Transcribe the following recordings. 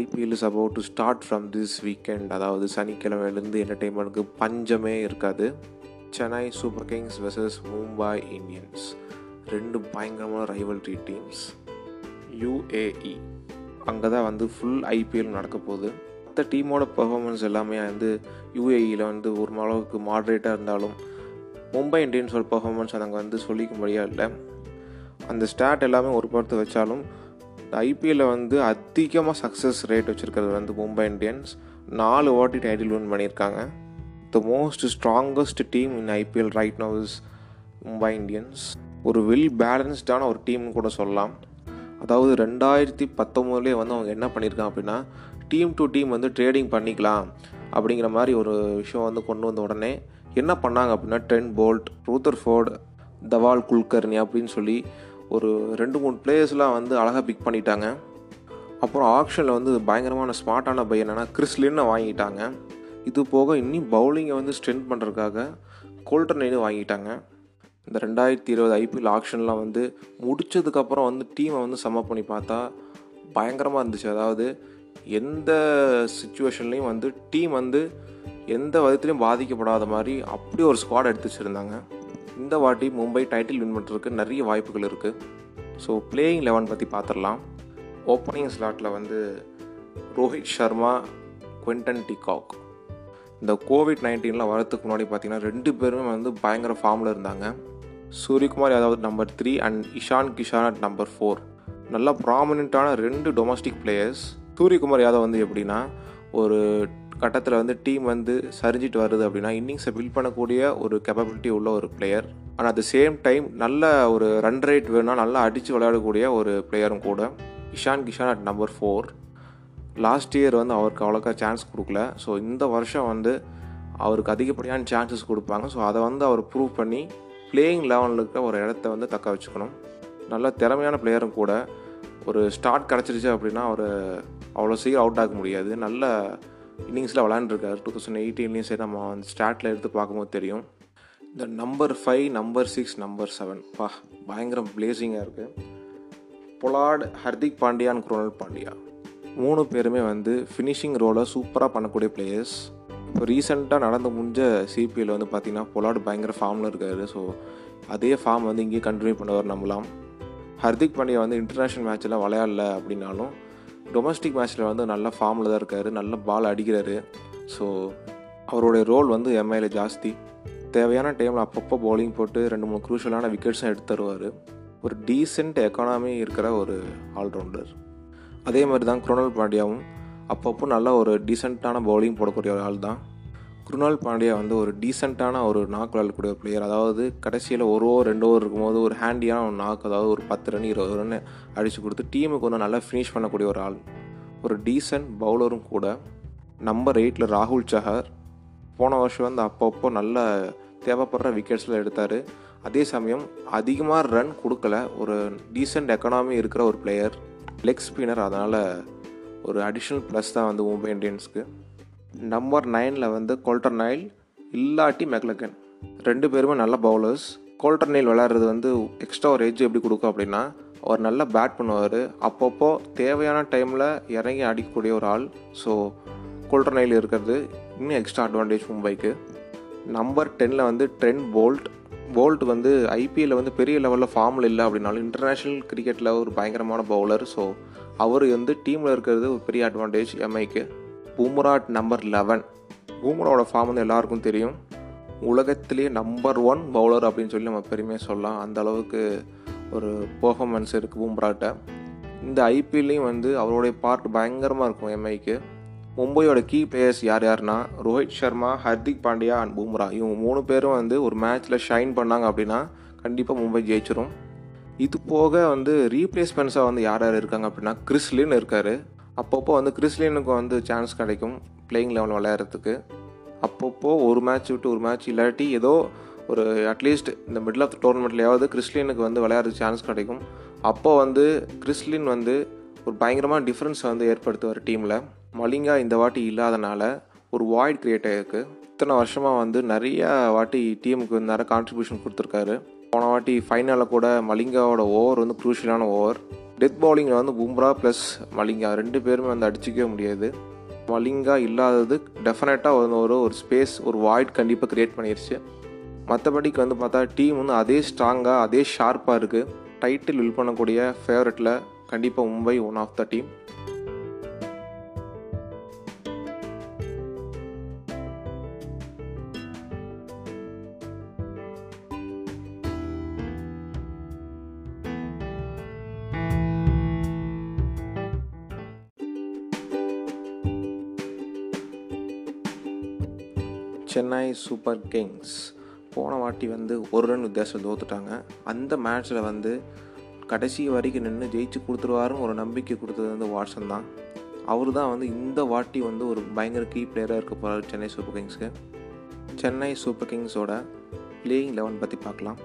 IPL is about to start from this weekend அதாவது சனிக்கிழமையிலேருந்து என்டர்டெயின்மெண்ட்டுக்கு பஞ்சமே இருக்காது. Chennai Super Kings versus Mumbai Indians. ரெண்டு பயங்கரமான ரைவல்ரி டீம்ஸ் யூஏஇ அங்கே தான் வந்து ஃபுல் ஐபிஎல் நடக்க போகுது. மற்ற டீமோட பெர்ஃபார்மன்ஸ் எல்லாமே வந்து யூஏஇயில் வந்து ஒரு அளவுக்கு மாட்ரேட்டாக இருந்தாலும் மும்பை இந்தியன்ஸோட பெர்ஃபார்மன்ஸ் அங்கே வந்து சொல்லிக்கும்படியாக இல்லை. அந்த ஸ்டாட் எல்லாமே ஒரு படத்தை வச்சாலும் ஐபிஎல்லில் வந்து அதிகமாக சக்ஸஸ் ரேட் வச்சுருக்கிறது வந்து மும்பை இந்தியன்ஸ். நாலு வாட்டி டைட்டில் வின் பண்ணியிருக்காங்க. The most strongest team in IPL right now is Mumbai Indians. ஒரு வெல் பேலன்ஸ்டான ஒரு டீம்னு கூட சொல்லலாம். அதாவது ரெண்டாயிரத்தி பத்தொம்போதுலேயே வந்து அவங்க என்ன பண்ணியிருக்காங்க அப்படின்னா டீம் டு டீம் வந்து ட்ரேடிங் பண்ணிக்கலாம் அப்படிங்கிற மாதிரி ஒரு விஷயம் வந்து கொண்டு வந்த உடனே என்ன பண்ணாங்க அப்படின்னா Trent Boult Rutherford Dhawal Kulkarni அப்படின்னு சொல்லி ஒரு ரெண்டு மூணு பிளேயர்ஸ்லாம் வந்து அழகாக பிக் பண்ணிட்டாங்க. அப்புறம் ஆக்ஷனில் வந்து பயங்கரமான ஸ்மார்ட்டான பை என்னென்னா கிறிஸ்லின்னு வாங்கிட்டாங்க. இது போக இன்னும் பவுலிங்கை வந்து ஸ்ட்ரென்த் பண்ணுறதுக்காக கோல்டர்னைனு வாங்கிட்டாங்க. இந்த ரெண்டாயிரத்தி இருபது ஐபிஎல் ஆக்ஷன்லாம் வந்து முடித்ததுக்கப்புறம் வந்து டீமை வந்து சம்மப் பண்ணி பார்த்தா பயங்கரமாக இருந்துச்சு. அதாவது எந்த சுச்சுவேஷன்லேயும் வந்து டீம் வந்து எந்த விதத்துலையும் பாதிக்கப்படாத மாதிரி அப்படி ஒரு ஸ்குவாட் எடுத்து வச்சுருந்தாங்க. இந்த வாட்டி மும்பை டைட்டில் வின் பண்ணுறதுக்கு நிறைய வாய்ப்புகள் இருக்குது ஸோ பிளேயிங் லெவன் பற்றி பார்த்துடலாம் ஓப்பனிங் ஸ்லாட்டில் வந்து Rohit Sharma Quinton de Kock. இந்த கோவிட் நைன்டீனில் வரதுக்கு முன்னாடி பார்த்தீங்கன்னா ரெண்டு பேருமே வந்து பயங்கர ஃபார்மில் இருந்தாங்க. Suryakumar Yadav number three and Ishan Kishan at number four நல்லா ப்ராமினெண்ட்டான ரெண்டு டொமஸ்டிக் பிளேயர்ஸ் சூரியகுமார் யாதவ் வந்து எப்படின்னா ஒரு கட்டத்தில் வந்து டீம் வந்து சரிஞ்சிட்டு வருது அப்படின்னா இன்னிங்ஸை பில்ட் பண்ணக்கூடிய ஒரு கேப்பபிலிட்டி உள்ள ஒரு பிளேயர் ஆனால் அட் த சேம் டைம் நல்ல ஒரு ரன் ரேட் வேணால் நல்லா அடித்து விளையாடக்கூடிய ஒரு பிளேயரும் கூட Ishan Kishan at number four last year வந்து அவருக்கு அவ்வளோக்கா சான்ஸ் கொடுக்கல. ஸோ இந்த வருஷம் வந்து அவருக்கு அதிகப்படியான சான்சஸ் கொடுப்பாங்க. ஸோ அதை வந்து அவர் ப்ரூவ் பண்ணி பிளேயிங் லெவனில் இருக்கிற ஒரு இடத்த வந்து தக்க வச்சுக்கணும். நல்ல திறமையான பிளேயரும் கூட ஒரு ஸ்டார்ட் கிடச்சிருச்சு அப்படின்னா அவர் அவ்வளோ சீக்கிரம் அவுட் ஆக முடியாது. நல்ல இன்னிங்ஸில் விளாண்டுருக்காரு. டூ தௌசண்ட் எயிட்டீன்லேயும் சரி நம்ம வந்து ஸ்டாட்டில் எடுத்து பார்க்கும்போது தெரியும். இந்த number five number six number seven பா பயங்கரம் பிளேசிங்காக இருக்குது பொலாட் ஹர்திக் பாண்டியான் குரோனல் பாண்டியா. மூணு பேருமே வந்து ஃபினிஷிங் ரோலை சூப்பராக பண்ணக்கூடிய பிளேயர்ஸ் இப்போ ரீசெண்டாக நடந்து முடிஞ்ச சிபிஎல் வந்து பார்த்திங்கன்னா பொலாட் பயங்கர ஃபார்மில் இருக்கார். ஸோ அதே ஃபார்ம் வந்து இங்கேயே கண்டினியூ பண்ணுவார் நம்பலாம். ஹர்திக் பாண்டியா வந்து இன்டர்நேஷ்னல் மேட்ச்சில் விளையாடல அப்படின்னாலும் டொமஸ்டிக் மேட்ச்சில் வந்து நல்ல ஃபார்மில் தான் இருக்கார் நல்ல பால் அடிக்கிறாரு. ஸோ அவருடைய ரோல் வந்து எம்ஐயில் ஜாஸ்தி. தேவையான டைமில் அப்பப்போ பவுலிங் போட்டு ரெண்டு மூணு குரூஷியலான விக்கெட்ஸும் எடுத்து தருவார். ஒரு டீசெண்ட் எக்கானமி இருக்கிற ஒரு ஆல்ரவுண்டர் அதே மாதிரி தான் குரோனல் பாண்டியாவும் அப்பப்போ நல்ல ஒரு டீசெண்டான பவுலிங் போடக்கூடிய ஒரு ஆள் தான் குருணால் பாண்டியா வந்து ஒரு டீசெண்டான ஒரு நாக் விளையாடக்கூடிய ஒரு பிளேயர் அதாவது கடைசியில் ஒரு ஓவர் ரெண்டு ஓவர் இருக்கும்போது ஒரு ஹேண்டியான ஒரு நாக் அதாவது ஒரு பத்து ரன் இருபது ரன் அடித்து கொடுத்து டீமுக்கு வந்து நல்லா ஃபினிஷ் பண்ணக்கூடிய ஒரு ஆள். ஒரு டீசெண்ட் பவுலரும் கூட நம்பர் எயிட்டில் ராகுல் சஹர். போன வருஷம் வந்து அப்பப்போ நல்ல தேவைப்படுற விக்கெட்ஸில் எடுத்தார். அதே சமயம் அதிகமாக ரன் கொடுக்கல. ஒரு டீசெண்ட் எக்கனாமி இருக்கிற ஒரு பிளேயர் லெக் ஸ்பின்னர் அதனால் ஒரு அடிஷ்னல் ப்ளஸ் தான் வந்து மும்பை இந்தியன்ஸ்க்கு. நம்பர் நைனில் வந்து கோல்டர் நைல் இல்லாட்டி மெக்லகன் ரெண்டு பேருமே நல்ல பவுலர்ஸ் கோல்டர் நைல் விளாட்றது வந்து எக்ஸ்ட்ரா ஒரு ஏஜ் எப்படி கொடுக்கும் அப்படின்னா அவர் நல்லா பேட் பண்ணுவார். அப்பப்போ தேவையான டைமில் இறங்கி அடிக்கக்கூடிய ஒரு ஆள். ஸோ கோல்டர் நைல் இருக்கிறது இன்னும் எக்ஸ்ட்ரா அட்வான்டேஜ் மும்பைக்கு. நம்பர் டென்னில் வந்து ட்ரெண்ட் போல்ட் போல்ட் வந்து ஐபிஎல்ல வந்து பெரிய லெவலில் ஃபார்மில் இல்லை அப்படின்னாலும் இன்டர்நேஷ்னல் கிரிக்கெட்டில் ஒரு பயங்கரமான பவுலர் ஸோ அவர் வந்து டீமில் இருக்கிறது ஒரு பெரிய அட்வான்டேஜ் எம்ஐக்கு பூம்ராட் நம்பர் லெவன் பூமராவோட ஃபார்ம் வந்து எல்லாருக்கும் தெரியும். உலகத்திலேயே நம்பர் ஒன் பவுலர் அப்படின்னு சொல்லி நம்ம பெருமையாக சொல்லலாம். அந்த அளவுக்கு ஒரு பர்ஃபாமன்ஸ் இருக்குது பூம்ராட்ட. இந்த ஐபிஎல்லையும் வந்து அவருடைய பார்ட் பயங்கரமாக இருக்கும் எம்ஐக்கு மும்பையோட கீ பிளேயர்ஸ் யார் யாருன்னா ரோஹித் சர்மா ஹர்திக் பாண்டியா அண்ட் பூம்ரா. இவங்க மூணு பேரும் வந்து ஒரு மேட்ச்சில் ஷைன் பண்ணாங்க அப்படின்னா கண்டிப்பாக மும்பை ஜெயிச்சிரும். இது போக வந்து ரீப்ளேஸ்மெண்ட்ஸாக வந்து யார் யார் இருக்காங்க அப்படின்னா கிறிஸ்லின் இருக்கார். அப்பப்போ வந்து கிறிஸ்லினுக்கு வந்து சான்ஸ் கிடைக்கும் பிளேயிங் லெவல் விளையாடுறதுக்கு. அப்பப்போ ஒரு மேட்ச் விட்டு ஒரு மேட்ச் இல்லாட்டி ஏதோ ஒரு அட்லீஸ்ட் இந்த மிடில் ஆஃப் டோர்னமெண்ட்லையாவது கிறிஸ்லினுக்கு வந்து விளையாடுற சான்ஸ் கிடைக்கும். அப்போ வந்து கிறிஸ்லின் வந்து ஒரு பயங்கரமான டிஃப்ரென்ஸ் வந்து ஏற்படுத்துவார் டீமில் மலிங்கா இந்த வாட்டி இல்லாதனால ஒரு வாய்ட் கிரியேட் ஆகிருக்கு இத்தனை வருஷமாக வந்து நிறைய வாட்டி டீமுக்கு வந்து நிறைய கான்ட்ரிபியூஷன் கொடுத்துருக்காரு. போன வாட்டி ஃபைனலில் கூட மலிங்காவோட ஓவர் வந்து குரூஷியலான ஓவர் டெத் பவுலிங்கில் வந்து பும்ரா ப்ளஸ் மலிங்கா ரெண்டு பேருமே வந்து அடிச்சிக்கவே முடியாது. மலிங்கா இல்லாதது டெஃபினட்டாக வந்து ஒரு ஒரு ஸ்பேஸ் ஒரு வாய்ட் கண்டிப்பாக க்ரியேட் பண்ணிருச்சு. மற்றபடிக்கு வந்து பார்த்தா டீம் வந்து அதே ஸ்ட்ராங்காக அதே ஷார்ப்பாக இருக்குது டைட்டில் வில் பண்ணக்கூடிய ஃபேவரட்டில் கண்டிப்பாக Mumbai one of the team Chennai Super Kings போன வாட்டி வந்து ஒரு ரன் வித்தியாசம் தோத்துட்டாங்க. அந்த மேட்ச்சில் வந்து கடைசி வரைக்கும் நின்று ஜெயிச்சு கொடுத்துருவாருன்னு ஒரு நம்பிக்கை கொடுத்தது வந்து வாட்ஸன் தான். அவர் தான் வந்து இந்த வாட்டி வந்து ஒரு பயங்கர கீ பிளேயராக இருக்க போகிறார் சென்னை சூப்பர் கிங்ஸ்க்கு. சென்னை சூப்பர் கிங்ஸோட பிளேயிங் லெவன் பற்றி பார்க்கலாம்.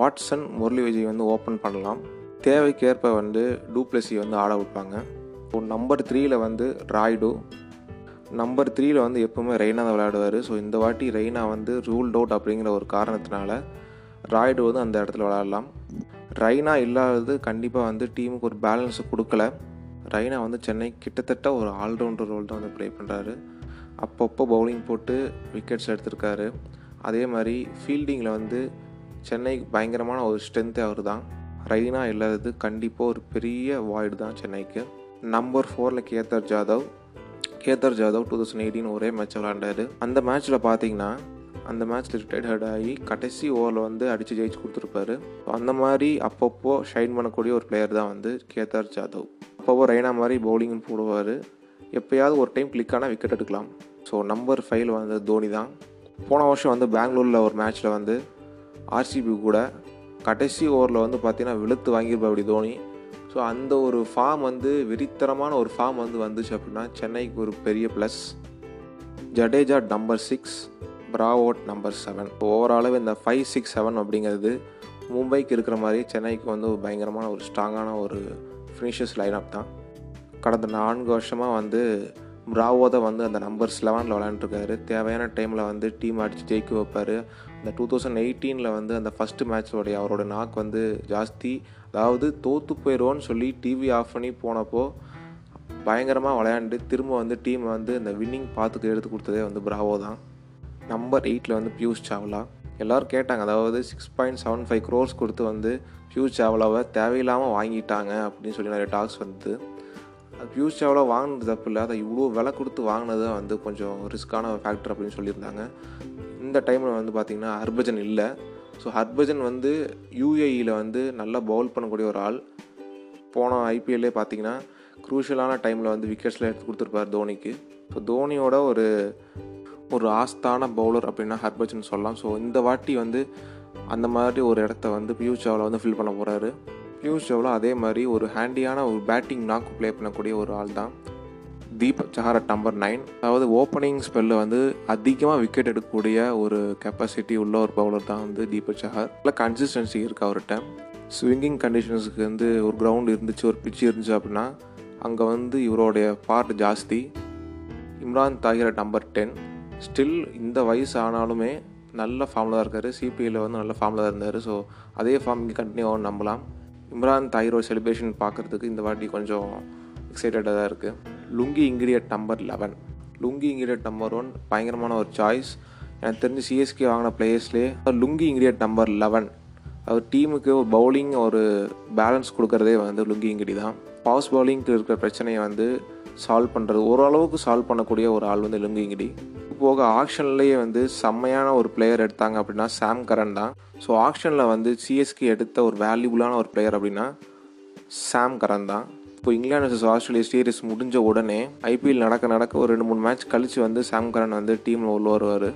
வாட்ஸன் முரளி விஜய் வந்து ஓப்பன் பண்ணலாம். தேவைக்கேற்ப வந்து டூப்ளசி வந்து ஆட வைப்பாங்க. இப்போ நம்பர் த்ரீயில் வந்து ராய்டு நம்பர் த்ரீயில் வந்து எப்போவுமே ரெய்னா தான் விளையாடுவார். ஸோ இந்த வாட்டி ரெய்னா வந்து ரூல்ட் அவுட் அப்படிங்கிற ஒரு காரணத்தினால ராய்டு வந்து அந்த இடத்துல விளையாடலாம். ரெய்னா இல்லாதது கண்டிப்பாக வந்து டீமுக்கு ஒரு பேலன்ஸ் கொடுக்கல. ரெய்னா வந்து சென்னை கிட்டத்தட்ட ஒரு ஆல்ரவுண்டர் ரோல் தான் வந்து ப்ளே பண்ணுறாரு அப்பப்போ பவுலிங் போட்டு விக்கெட்ஸ் எடுத்திருக்காரு. அதே மாதிரி ஃபீல்டிங்கில் வந்து சென்னைக்கு பயங்கரமான ஒரு ஸ்ட்ரென்த்தே அவர் தான் ரெய்னா இல்லாதது கண்டிப்பாக ஒரு பெரிய வாய்டு தான் சென்னைக்கு. நம்பர் ஃபோரில் Kedar Jadhav. Kedar Jadhav two thousand eighteen ஒரே மேட்ச் விளாண்டாரு அந்த மேட்ச்சில் பார்த்தீங்கன்னா அந்த மேட்ச்சில் ரிட்டையர்ட் ஹெட் ஆகி கடைசி ஓவரில் வந்து அடித்து ஜெயிச்சு கொடுத்துருப்பாரு. அந்த மாதிரி அப்பப்போ ஷைன் பண்ணக்கூடிய ஒரு பிளேயர் தான் வந்து கேதார் ஜாதவ். அப்பப்போ ரெய்னா மாதிரி பவுலிங் போடுவார். எப்போயாவது ஒரு டைம் கிளிக்கான விக்கெட் எடுக்கலாம். ஸோ நம்பர் ஃபைவ்ல வந்து தோனி தான். போன வருஷம் வந்து பெங்களூரில் ஒரு மேட்ச்சில் வந்து ஆர்சிபி கூட கடைசி ஓவரில் வந்து பார்த்தீங்கன்னா வெளுத்து வாங்கியிருப்பா அப்படி தோனி. ஸோ அந்த ஒரு ஃபார்ம் வந்து வெறித்தரமான ஒரு ஃபார்ம் வந்து வந்துச்சு அப்படின்னா சென்னைக்கு ஒரு பெரிய ப்ளஸ் ஜடேஜா நம்பர் சிக்ஸ் பிராவோட் நம்பர் செவன் ஓவராலாகவே இந்த ஃபைவ் சிக்ஸ் செவன் அப்படிங்கிறது மும்பைக்கு இருக்கிற மாதிரி சென்னைக்கு வந்து ஒரு பயங்கரமான ஒரு ஸ்ட்ராங்கான ஒரு ஃபினிஷர்ஸ் லைனப் தான். கடந்த நான்கு வருஷமாக வந்து பிராவோ தான் வந்து அந்த நம்பர்ஸ் லெவனில் விளையாண்டுருக்காரு. தேவையான டைமில் வந்து டீம் அடித்து ஜெயிக்க வைப்பார். அந்த டூ தௌசண்ட் எயிட்டீனில் வந்து அந்த ஃபஸ்ட்டு மேட்சோடைய அவரோட நாக் வந்து ஜாஸ்தி. அதாவது தோற்று போயிடுவோன்னு சொல்லி டிவி ஆஃப் பண்ணி போனப்போ பயங்கரமாக விளையாண்டு திரும்ப வந்து டீம் வந்து இந்த வின்னிங் பார்த்துக்க எடுத்து கொடுத்ததே வந்து பிராவோ தான். நம்பர் எயிட்டில் வந்து பியூஷ் சாவ்லா எல்லோரும் கேட்டாங்க அதாவது six point seven five crores கொடுத்து வந்து பியூஷ் சாவ்லாவை தேவையில்லாமல் வாங்கிட்டாங்க அப்படின்னு சொல்லி நிறைய டாக்ஸ் வந்து பியூஷ் சாவ்லா வாங்கினது தப்பு இல்லை அதை இவ்வளோ விலை கொடுத்து வாங்கினது தான் வந்து கொஞ்சம் ரிஸ்க்கான ஃபேக்டர் அப்படின்னு சொல்லியிருந்தாங்க. இந்த டைமில் வந்து பார்த்திங்கன்னா ஹர்பஜன் இல்லை. ஸோ ஹர்பஜன் வந்து யூஏஇயில் வந்து நல்லா பவுல் பண்ணக்கூடிய ஒரு ஆள். போன ஐபிஎல்லே பார்த்தீங்கன்னா க்ரூஷியலான டைமில் வந்து விக்கெட்ஸில் எடுத்து கொடுத்துருப்பார் தோனிக்கு. ஸோ தோனியோட ஒரு ஒரு ஆஸ்தான பவுலர் அப்படின்னா ஹர்பஜன் சொல்லலாம். ஸோ இந்த வாட்டி வந்து அந்த மாதிரி ஒரு இடத்த வந்து பியூஷ் சாவ்லா வந்து ஃபில் பண்ண போகிறாரு பியூஷ் சாவ்லா அதே மாதிரி ஒரு ஹேண்டியான ஒரு பேட்டிங் நாக்கு ப்ளே பண்ணக்கூடிய ஒரு ஆள் தான் தீபக் சஹாரட் நம்பர் நைன் அதாவது ஓப்பனிங் ஸ்பெல்லில் வந்து அதிகமாக விக்கெட் எடுக்கக்கூடிய ஒரு கெப்பாசிட்டி உள்ள ஒரு பவுலர் தான் வந்து தீபக் சஹார். இல்லை கன்சிஸ்டன்சி இருக்குது அவர்கிட்ட. ஸ்விங்கிங் கண்டிஷன்ஸுக்கு வந்து ஒரு கிரவுண்ட் இருந்துச்சு ஒரு பிச்சு இருந்துச்சு அப்படின்னா அங்கே வந்து இவருடைய பார்ட் ஜாஸ்தி. Imran Tahir number ten still இந்த வயசு ஆனாலுமே நல்ல ஃபார்மில் தான் இருக்கார். சிபிஐயில் வந்து நல்ல ஃபார்மில் தான் இருந்தார். ஸோ அதே ஃபார்ம் இங்கே கண்டினியூ ஆகும் நம்பலாம். இம்ரான் தாயிரோட செலிப்ரேஷன் பார்க்குறதுக்கு இந்த வாட்டி கொஞ்சம் எக்ஸைட்டடாக தான் இருக்குது Lungi Ngidi number eleven. Lungi Ngidi number one பயங்கரமான ஒரு சாய்ஸ் எனக்கு தெரிஞ்சு சிஎஸ்கே வாங்கின பிளேயர்ஸ்லேயே லுங்கி இங்கிரியட் நம்பர் லெவன். அவர் டீமுக்கு ஒரு பவுலிங் ஒரு பேலன்ஸ் கொடுக்குறதே வந்து லுங்கி இங்கிடி தான். பாஸ் பவுலிங்க்கு இருக்கிற பிரச்சனையை வந்து சால்வ் பண்ணுறது ஓரளவுக்கு சால்வ் பண்ணக்கூடிய ஒரு ஆள் வந்து லுங்கி இங்கிடி போக ஆக்ஷன்லேயே வந்து செம்மையான ஒரு பிளேயர் எடுத்தாங்க அப்படின்னா சாம் கரன் தான். ஸோ ஆக்ஷனில் வந்து சிஎஸ்கே எடுத்த ஒரு வேல்யூபுளான ஒரு பிளேயர் அப்படின்னா சாம் கரன் தான். இப்போ இங்கிலாந்து வர்சஸ் ஆஸ்திரேலியா சீரிஸ் முடிஞ்ச உடனே ஐபிஎல் நடக்க நடக்க ஒரு ரெண்டு மூணு மேட்ச் கழித்து வந்து சாம் கரன் வந்து டீமில் உள்ள வருவார்.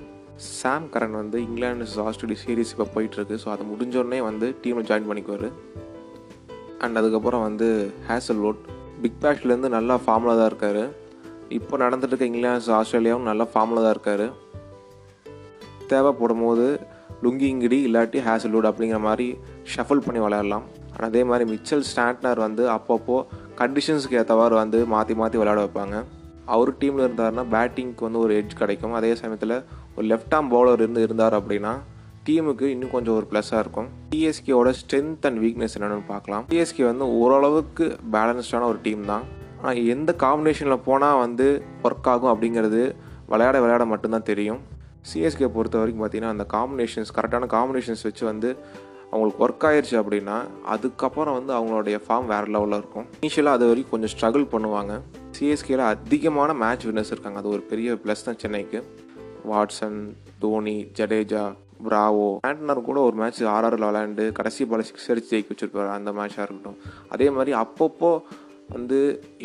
சாம் கரன் வந்து இங்கிலாந்து வர்சஸ் ஆஸ்திரேலியா சீரிஸ் இப்போ போயிட்டுருக்கு. ஸோ அது முடிஞ்சோடனே வந்து டீமில் ஜாயின் பண்ணிக்குவார். அண்ட் அதுக்கப்புறம் வந்து ஹேசல் லோட் பிக் பேஷ்லேருந்து நல்லா ஃபார்மில் தான் இருக்கார். இப்போ நடந்துட்டு இருக்க இங்கிலாந்து ஆஸ்திரேலியாவும் நல்லா ஃபார்மில் தான் இருக்கார். தேவைப்படும் போது லுங்கிங்கிடி இல்லாட்டி இல்லாட்டி ஹேசல்வுட் அப்படிங்கிற மாதிரி ஷஃபிள் பண்ணி விளையாடலாம். அதே மாதிரி மிச்சல் ஸ்டாண்ட்னர் வந்து அப்பப்போ கண்டிஷன்ஸுக்கு ஏற்றவாறு வந்து மாற்றி மாற்றி விளையாட வைப்பாங்க. அவர் டீமில் இருந்தாருன்னா பேட்டிங்க்கு வந்து ஒரு எட்ஜ் கிடைக்கும். அதே சமயத்தில் ஒரு லெஃப்ட் ஆம் பவுலர் இருந்து இருந்தார் அப்படின்னா டீமுக்கு இன்னும் கொஞ்சம் ஒரு ப்ளஸ்ஸாக இருக்கும். சிஎஸ்கேவோட ஸ்ட்ரென்த் அண்ட் வீக்னஸ் என்னென்னு பார்க்கலாம். டிஎஸ்கே வந்து ஓரளவுக்கு பேலன்ஸ்டான ஒரு டீம் தான். ஆனால் எந்த காம்பினேஷனில் போனால் வந்து ஒர்க் ஆகும் அப்படிங்கிறது விளையாட விளையாட மட்டும்தான் தெரியும். சிஎஸ்கே பொறுத்த வரைக்கும் பார்த்தீங்கன்னா அந்த காம்பினேஷன்ஸ் கரெக்டான காம்பினேஷன்ஸ் வச்சு வந்து அவங்களுக்கு ஒர்க் ஆயிடுச்சு அப்படின்னா அதுக்கப்புறம் வந்து அவங்களுடைய ஃபார்ம் வேறு லெவலில் இருக்கும். இனிஷியலாக அது வரைக்கும் கொஞ்சம் ஸ்ட்ரகிள் பண்ணுவாங்க. சிஎஸ்கேல அதிகமான மேட்ச் வின்னர்ஸ் இருக்காங்க. அது ஒரு பெரிய ப்ளஸ் தான் சென்னைக்கு. வாட்சன் தோனி ஜடேஜா பிராவோ ஆண்டனர் கூட ஒரு மேட்ச் ஆர்ஆரில் விளையாண்டு கடைசி பால சிக்ஸ் அடிச்சு ஜெயிக்க வச்சுருப்பாரு. அந்த மேட்சாக இருக்கட்டும். அதே மாதிரி அப்பப்போ வந்து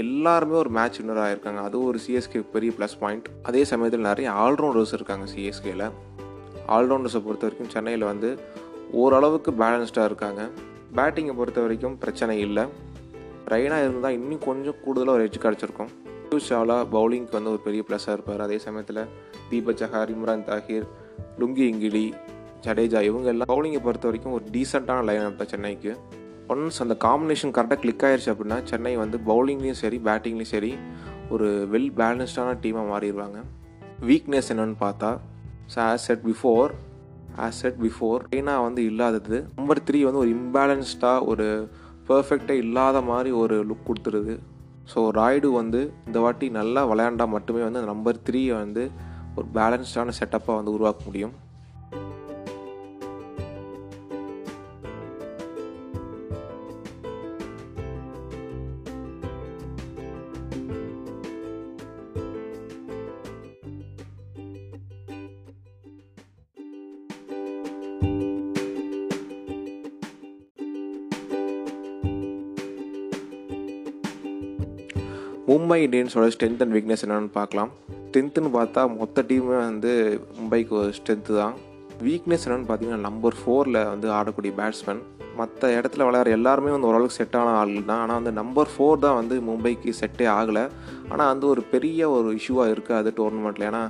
எல்லாருமே ஒரு மேட்ச் வின்னர் ஆகிருக்காங்க அது ஒரு சிஎஸ்கே பெரிய ப்ளஸ் பாயிண்ட் அதே சமயத்தில் நிறைய ஆல்ரவுண்டர்ஸ் இருக்காங்க சிஎஸ்கேல ஆல்ரவுண்டர்ஸை பொறுத்த வரைக்கும் சென்னையில் வந்து ஓரளவுக்கு பேலன்ஸ்டாக இருக்காங்க. பேட்டிங்கை பொறுத்த வரைக்கும் பிரச்சனை இல்லை. ரெய்னா இருந்தால் இன்னும் கொஞ்சம் கூடுதலாக ஒரு எட்ஜ் கிடச்சிருக்கும். ஷாலா பவுலிங்க்கு வந்து ஒரு பெரிய ப்ளஸ்ஸாக இருப்பார். அதே சமயத்தில் தீபக் சஹார் இம்ரான் தாஹிர் லுங்கி இங்கிலி ஜடேஜா இவங்க எல்லாம் பவுலிங்கை பொறுத்த வரைக்கும் ஒரு டீசெண்டான லைன் அப் தான் சென்னைக்கு. ஒன்ஸ் அந்த காம்பினேஷன் கரெக்டாக கிளிக் ஆயிடுச்சு அப்படின்னா சென்னை வந்து பவுலிங்லேயும் சரி பேட்டிங்லேயும் சரி ஒரு வெல் பேலன்ஸ்டான டீமாக மாறிடுவாங்க. வீக்னஸ் என்னன்னு பார்த்தா so as said before as said before Raina வந்து இல்லாதது. நம்பர் த்ரீ வந்து ஒரு இம்பேலன்ஸ்டாக ஒரு பர்ஃபெக்டாக இல்லாத மாதிரி ஒரு லுக் கொடுத்துருது. ஸோ ராய்டு வந்து இந்த வாட்டி நல்லா விளையாண்டா மட்டுமே வந்து நம்பர் த்ரீயை வந்து ஒரு பேலன்ஸ்டான செட்டப்பாக வந்து உருவாக்க முடியும். மும்பை இந்தியன்ஸோட ஸ்ட்ரென்த் அண்ட் வீக்னஸ் என்னென்னு பார்க்கலாம். ஸ்ட்ரென்த்துன்னு பார்த்தா மொத்த டீமே வந்து மும்பைக்கு ஒரு ஸ்ட்ரென்த்து தான். வீக்னஸ் என்னென்னு பார்த்தீங்கன்னா நம்பர் ஃபோரில் வந்து ஆடக்கூடிய பேட்ஸ்மேன் மற்ற இடத்துல விளையாடுற எல்லாருமே வந்து ஓரளவுக்கு செட் ஆன ஆள் தான். ஆனால் வந்து நம்பர் ஃபோர் தான் வந்து மும்பைக்கு செட்டே ஆகலை. ஆனால் வந்து ஒரு பெரிய ஒரு இஷ்யூவாக இருக்காது டோர்னமெண்ட்டில் ஏன்னா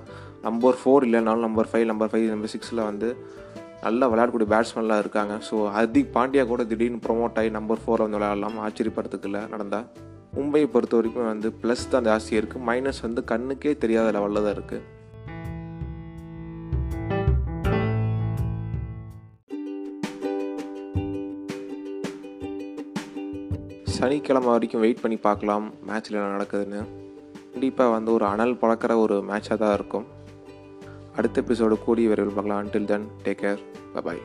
நம்பர் ஃபோர் இல்லைனாலும் number five number five number சிக்ஸில் வந்து நல்லா விளையாடக்கூடிய பேட்ஸ்மேன்லாம் இருக்காங்க. ஸோ ஹர்திக் பாண்டியா கூட திடீர்னு ப்ரொமோட் ஆகி நம்பர் ஃபோரில் வந்து விளையாடலாம். ஆச்சரியப்படுறதுக்கு இல்லை நடந்தால் மும்பையை பொறுத்த வரைக்கும் வந்து ப்ளஸ் தான் ஜாஸ்தியாக இருக்குது மைனஸ் வந்து கண்ணுக்கே தெரியாத லெவலில் தான் இருக்குது சனிக்கிழமை வரைக்கும் வெயிட் பண்ணி பார்க்கலாம். மேட்ச்சில் என்ன நடக்குதுன்னு. கண்டிப்பாக வந்து ஒரு அனல் பழக்கிற ஒரு மேட்சாக தான் இருக்கும். அடுத்த எபிசோடு கூடிய விரைவில் பார்க்கலாம். Until then take care bye